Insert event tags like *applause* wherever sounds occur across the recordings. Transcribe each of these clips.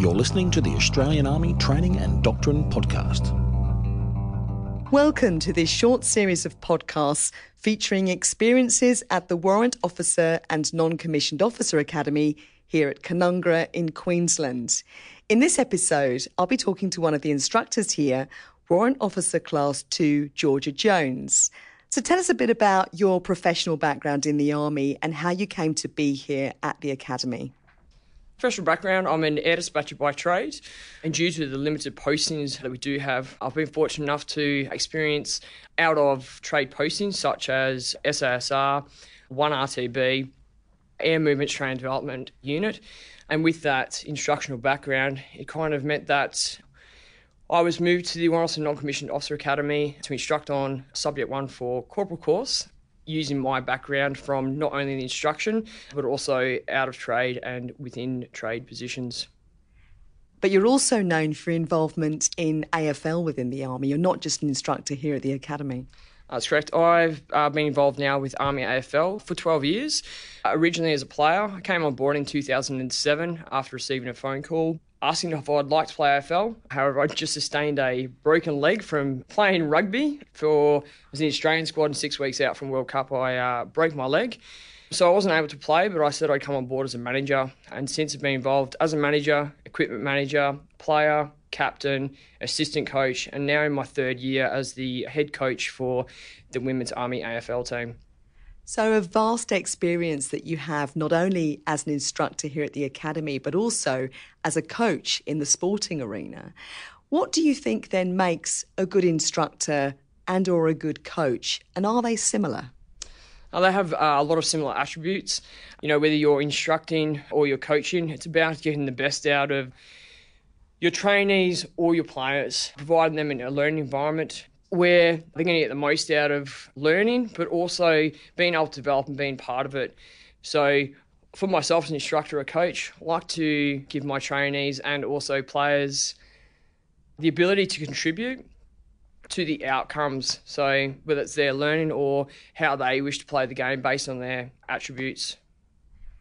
You're listening to the Australian Army Training and Doctrine Podcast. Welcome to this short series of podcasts featuring experiences at the Warrant Officer and Non Commissioned Officer Academy here at Canungra in Queensland. In this episode, I'll be talking to one of the instructors here, Warrant Officer Class 2, Jorja Jones. So tell us a bit about your professional background in the Army and how you came to be here at the Academy. Professional background, I'm an air dispatcher by trade, and due to the limited postings that we do have, I've been fortunate enough to experience out of trade postings such as SASR, 1RTB, Air Movement Training Development Unit. And with that instructional background, it kind of meant that I was moved to the Warrant Non Commissioned Officer Academy to instruct on Subject 1 for Corporal course using my background from not only the instruction, but also out of trade and within trade positions. But you're also known for involvement in AFL within the Army. You're not just an instructor here at the Academy. That's correct. I've uh, been involved now with Army AFL for 12 years. Uh, originally as a player, I came on board in 2007 after receiving a phone call asking if I'd like to play AFL. However, I just sustained a broken leg from playing rugby for I was in the Australian squad and six weeks out from World Cup. I uh, broke my leg. So I wasn't able to play, but I said I'd come on board as a manager. And since I've been involved as a manager, equipment manager, player, captain, assistant coach, and now in my third year as the head coach for the Women's Army AFL team. So, a vast experience that you have not only as an instructor here at the Academy, but also as a coach in the sporting arena. What do you think then makes a good instructor and or a good coach, and are they similar? Uh, they have uh, a lot of similar attributes. You know, whether you're instructing or you're coaching, it's about getting the best out of your trainees or your players, providing them in a learning environment where they're going to get the most out of learning, but also being able to develop and being part of it. So, for myself as an instructor or coach, I like to give my trainees and also players the ability to contribute to the outcomes. So, whether it's their learning or how they wish to play the game based on their attributes.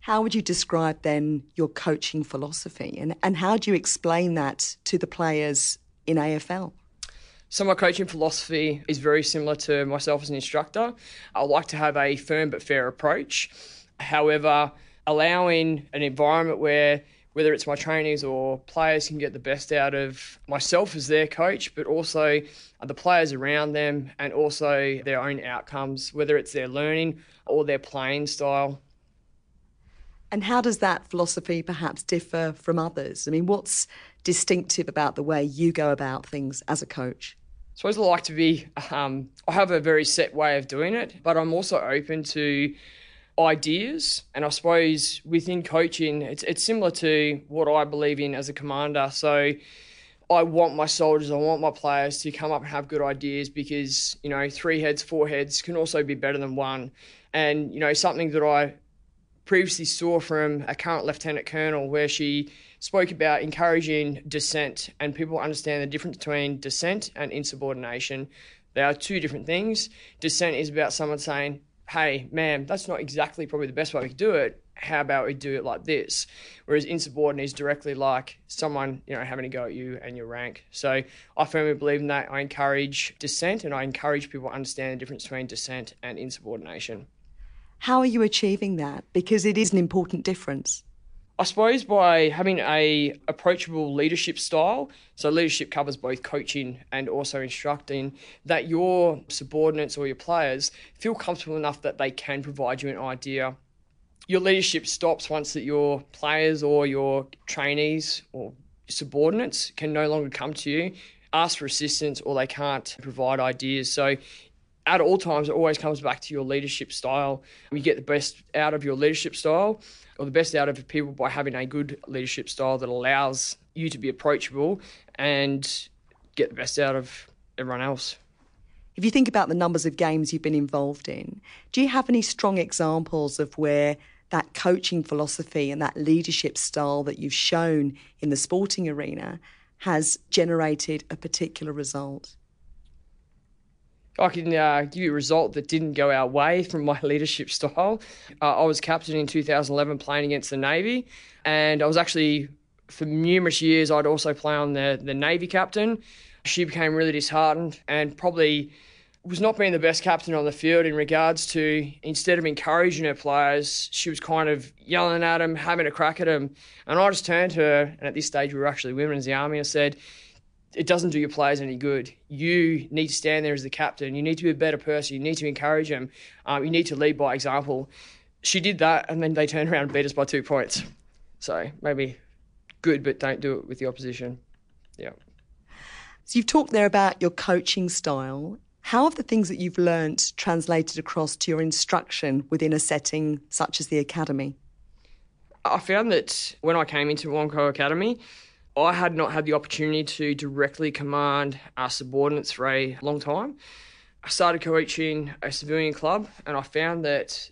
How would you describe then your coaching philosophy and, and how do you explain that to the players in AFL? So my coaching philosophy is very similar to myself as an instructor. I like to have a firm but fair approach. However, allowing an environment where whether it's my trainees or players can get the best out of myself as their coach, but also the players around them and also their own outcomes, whether it's their learning or their playing style. And how does that philosophy perhaps differ from others? I mean, what's distinctive about the way you go about things as a coach? I suppose I like to be, um, I have a very set way of doing it, but I'm also open to ideas. And I suppose within coaching, it's, it's similar to what I believe in as a commander. So I want my soldiers, I want my players to come up and have good ideas because, you know, three heads, four heads can also be better than one. And, you know, something that I previously saw from a current lieutenant colonel where she spoke about encouraging dissent and people understand the difference between dissent and insubordination. They are two different things. Dissent is about someone saying, hey, ma'am, that's not exactly probably the best way we could do it. How about we do it like this? Whereas insubordinate is directly like someone, you know, having a go at you and your rank. So I firmly believe in that. I encourage dissent and I encourage people to understand the difference between dissent and insubordination. How are you achieving that? Because it is an important difference. I suppose by having a approachable leadership style, so leadership covers both coaching and also instructing, that your subordinates or your players feel comfortable enough that they can provide you an idea. Your leadership stops once that your players or your trainees or subordinates can no longer come to you, ask for assistance, or they can't provide ideas. So at all times, it always comes back to your leadership style. You get the best out of your leadership style or the best out of people by having a good leadership style that allows you to be approachable and get the best out of everyone else. If you think about the numbers of games you've been involved in, do you have any strong examples of where that coaching philosophy and that leadership style that you've shown in the sporting arena has generated a particular result? I can uh, give you a result that didn't go our way from my *laughs* leadership style. Uh, I was captain in 2011 playing against the Navy, and I was actually For numerous years, I'd also play on the, the Navy captain. She became really disheartened and probably was not being the best captain on the field in regards to instead of encouraging her players, she was kind of yelling at them, having a crack at them. And I just turned to her, and at this stage we were actually women in the army, and said, it doesn't do your players any good. You need to stand there as the captain. You need to be a better person. You need to encourage them. Um, you need to lead by example. She did that, and then they turned around and beat us by two points. So maybe good, but don't do it with the opposition. Yeah. So you've talked there about your coaching style. How have the things that you've learnt translated across to your instruction within a setting such as the academy? I found that when I came into WONCO Academy, I had not had the opportunity to directly command our subordinates for a long time. I started coaching a civilian club and I found that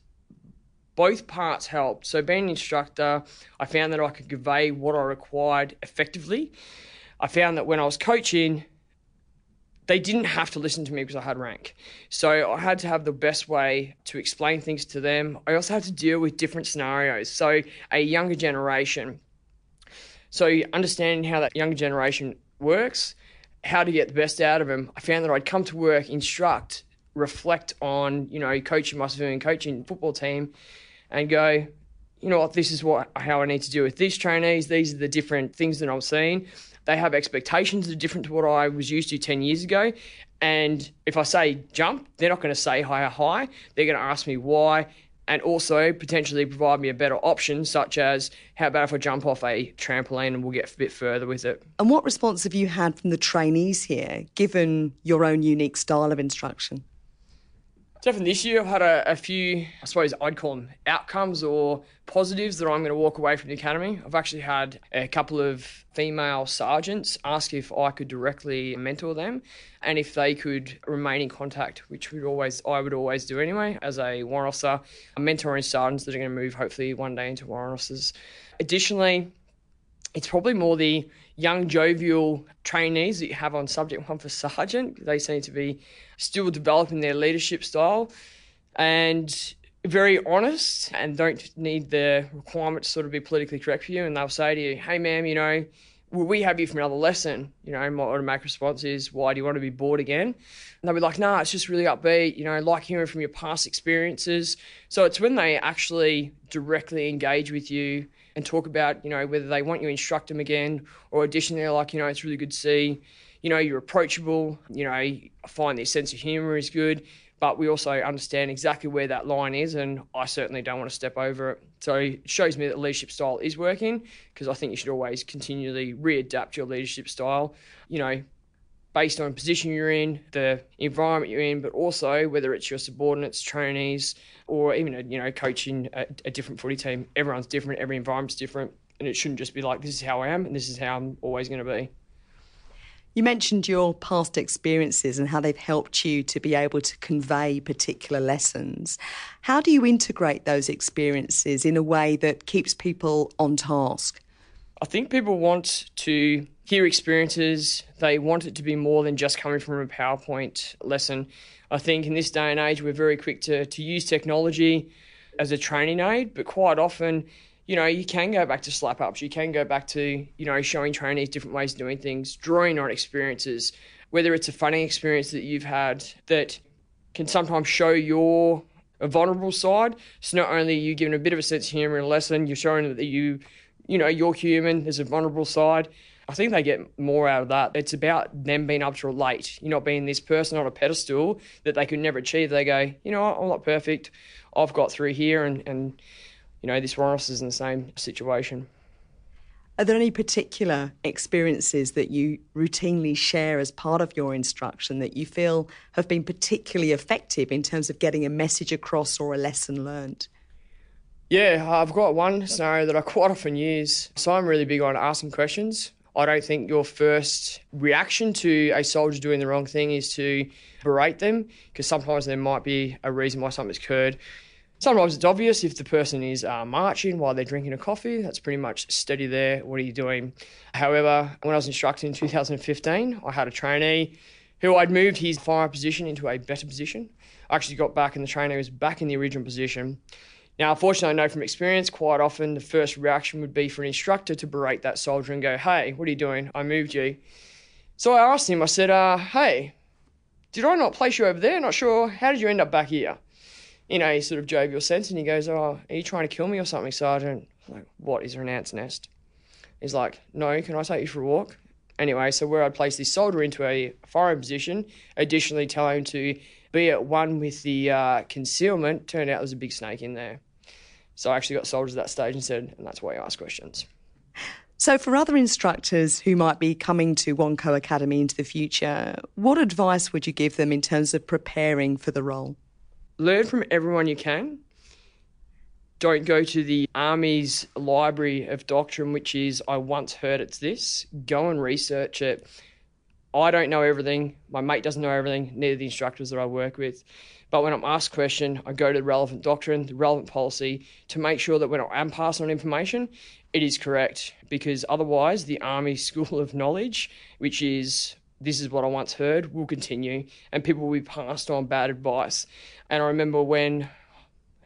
both parts helped. So, being an instructor, I found that I could convey what I required effectively. I found that when I was coaching, they didn't have to listen to me because I had rank. So I had to have the best way to explain things to them. I also had to deal with different scenarios. So a younger generation. So understanding how that younger generation works, how to get the best out of them. I found that I'd come to work, instruct, reflect on, you know, coaching my civilian coaching football team and go, you know what, this is what how I need to deal with these trainees. These are the different things that I'm seeing. They have expectations that are different to what I was used to 10 years ago. And if I say jump, they're not going to say higher high. They're going to ask me why and also potentially provide me a better option, such as how about if I jump off a trampoline and we'll get a bit further with it. And what response have you had from the trainees here, given your own unique style of instruction? Definitely this year I've had a, a, few, I suppose I'd call them outcomes or positives that I'm going to walk away from the academy. I've actually had a couple of female sergeants ask if I could directly mentor them and if they could remain in contact, which would always I would always do anyway as a warrant officer. I'm mentoring sergeants that are going to move hopefully one day into warrant officers. Additionally, it's probably more the young jovial trainees that you have on subject one for sergeant. They seem to be still developing their leadership style and very honest and don't need the requirement to sort of be politically correct for you. And they'll say to you, hey, ma'am, you know, will we have you for another lesson? You know, my automatic response is, why do you want to be bored again? And they'll be like, nah, it's just really upbeat, you know, like hearing from your past experiences. So it's when they actually directly engage with you and talk about, you know, whether they want you to instruct them again or additionally, they're like, you know, it's really good to see, you know, you're approachable, you know, I find their sense of humour is good, but we also understand exactly where that line is and I certainly don't want to step over it. So it shows me that leadership style is working because I think you should always continually readapt your leadership style, you know, based on position you're in, the environment you're in, but also whether it's your subordinates, trainees, or even you know coaching a, a different footy team. Everyone's different. Every environment's different, and it shouldn't just be like this is how I am and this is how I'm always going to be. You mentioned your past experiences and how they've helped you to be able to convey particular lessons. How do you integrate those experiences in a way that keeps people on task? I think people want to hear experiences. They want it to be more than just coming from a PowerPoint lesson. I think in this day and age, we're very quick to, to use technology as a training aid, but quite often, you know, you can go back to slap ups. You can go back to, you know, showing trainees different ways of doing things, drawing on experiences, whether it's a funny experience that you've had that can sometimes show your a vulnerable side. So not only are you giving a bit of a sense of humor in a lesson, you're showing that you you know, you're human, there's a vulnerable side. I think they get more out of that. It's about them being able to relate. You're not being this person on a pedestal that they could never achieve. They go, you know what, I'm not perfect. I've got through here, and, and you know, this Ross is in the same situation. Are there any particular experiences that you routinely share as part of your instruction that you feel have been particularly effective in terms of getting a message across or a lesson learned? Yeah, I've got one scenario that I quite often use. So I'm really big on asking questions. I don't think your first reaction to a soldier doing the wrong thing is to berate them, because sometimes there might be a reason why something's occurred. Sometimes it's obvious if the person is uh, marching while they're drinking a coffee, that's pretty much steady there. What are you doing? However, when I was instructed in 2015, I had a trainee who I'd moved his fire position into a better position. I actually got back, and the trainee was back in the original position Now, unfortunately, I know from experience, quite often the first reaction would be for an instructor to berate that soldier and go, Hey, what are you doing? I moved you. So I asked him, I said, uh, Hey, did I not place you over there? Not sure. How did you end up back here? Know, he sort of jovial sense and he goes, Oh, are you trying to kill me or something, Sergeant? I'm like, what? Is there an ant's nest? He's like, No, can I take you for a walk? Anyway, so where I'd place this soldier into a firing position, additionally tell him to be at one with the uh, concealment, turned out there was a big snake in there. So I actually got soldiers at that stage and said, and that's why you ask questions. So, for other instructors who might be coming to WONCO Academy into the future, what advice would you give them in terms of preparing for the role? Learn from everyone you can. Don't go to the Army's library of doctrine, which is, I once heard it's this. Go and research it. I don't know everything. My mate doesn't know everything, neither the instructors that I work with. But when I'm asked a question, I go to the relevant doctrine, the relevant policy to make sure that when I am passing on information, it is correct. Because otherwise, the Army *laughs* School of Knowledge, which is this is what I once heard, will continue and people will be passed on bad advice. And I remember when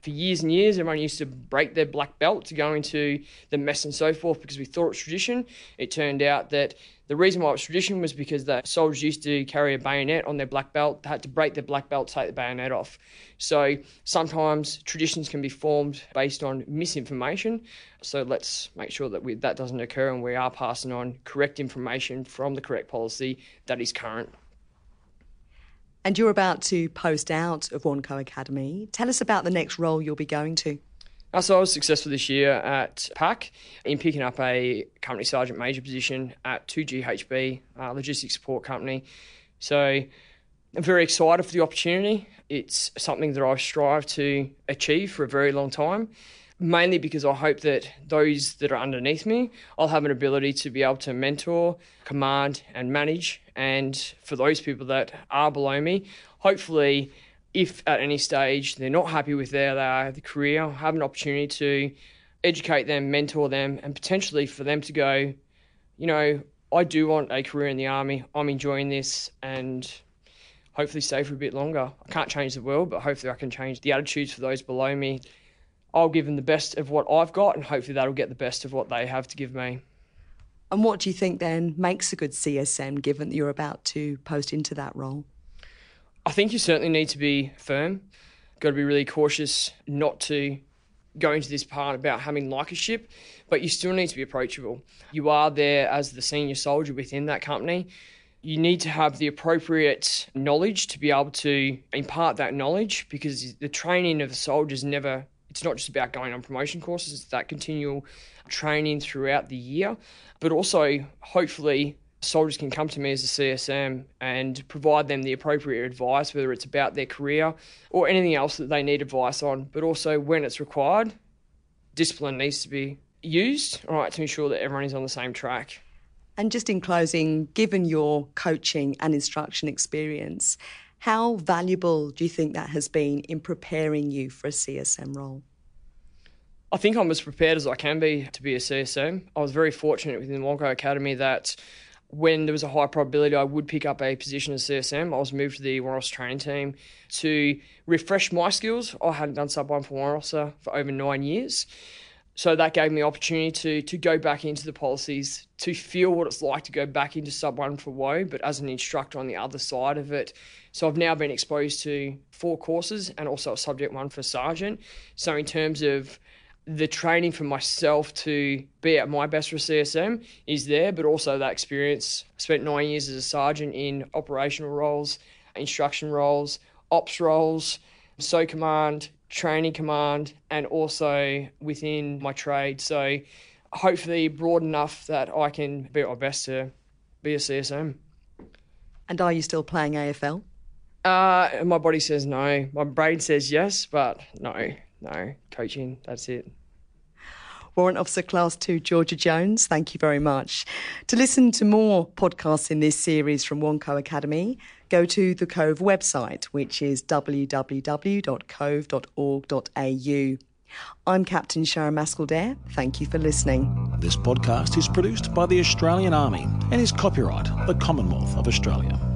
for years and years, everyone used to break their black belt to go into the mess and so forth because we thought it was tradition. It turned out that the reason why it was tradition was because the soldiers used to carry a bayonet on their black belt. They had to break their black belt to take the bayonet off. So sometimes traditions can be formed based on misinformation. So let's make sure that we, that doesn't occur and we are passing on correct information from the correct policy that is current. And you're about to post out of WONCO Academy. Tell us about the next role you'll be going to. Uh, so I was successful this year at PAC in picking up a company sergeant major position at 2GHB, uh, logistics support company. So I'm very excited for the opportunity. It's something that I strive to achieve for a very long time mainly because I hope that those that are underneath me, I'll have an ability to be able to mentor, command, and manage. And for those people that are below me, hopefully, if at any stage they're not happy with their, their career, have an opportunity to educate them, mentor them, and potentially for them to go, you know, I do want a career in the army. I'm enjoying this, and hopefully stay for a bit longer. I can't change the world, but hopefully I can change the attitudes for those below me. I'll give them the best of what I've got, and hopefully that'll get the best of what they have to give me. And what do you think then makes a good CSM given that you're about to post into that role? I think you certainly need to be firm. Got to be really cautious not to go into this part about having likership, but you still need to be approachable. You are there as the senior soldier within that company. You need to have the appropriate knowledge to be able to impart that knowledge because the training of soldiers never it's not just about going on promotion courses, it's that continual training throughout the year. But also, hopefully, soldiers can come to me as a CSM and provide them the appropriate advice, whether it's about their career or anything else that they need advice on. But also, when it's required, discipline needs to be used, all right, to ensure that everyone is on the same track. And just in closing, given your coaching and instruction experience, how valuable do you think that has been in preparing you for a CSM role? I think I'm as prepared as I can be to be a CSM. I was very fortunate within the WONCO Academy that when there was a high probability I would pick up a position as CSM, I was moved to the Officer training team to refresh my skills. I hadn't done sub one for Warrant Officer uh, for over nine years. So that gave me opportunity to to go back into the policies, to feel what it's like to go back into sub one for WO, but as an instructor on the other side of it. So I've now been exposed to four courses and also a subject one for sergeant. So in terms of the training for myself to be at my best for CSM is there, but also that experience. I spent nine years as a sergeant in operational roles, instruction roles, ops roles, so command, training command, and also within my trade. So hopefully broad enough that I can be at my best to be a CSM. And are you still playing AFL? Uh, my body says no. My brain says yes, but no, no. Coaching, that's it. Warrant Officer Class 2 Jorja Jones, thank you very much. To listen to more podcasts in this series from WONCO Academy, go to the Cove website, which is www.cove.org.au. I'm Captain Sharon Maskeldare. Thank you for listening. This podcast is produced by the Australian Army and is copyright the Commonwealth of Australia.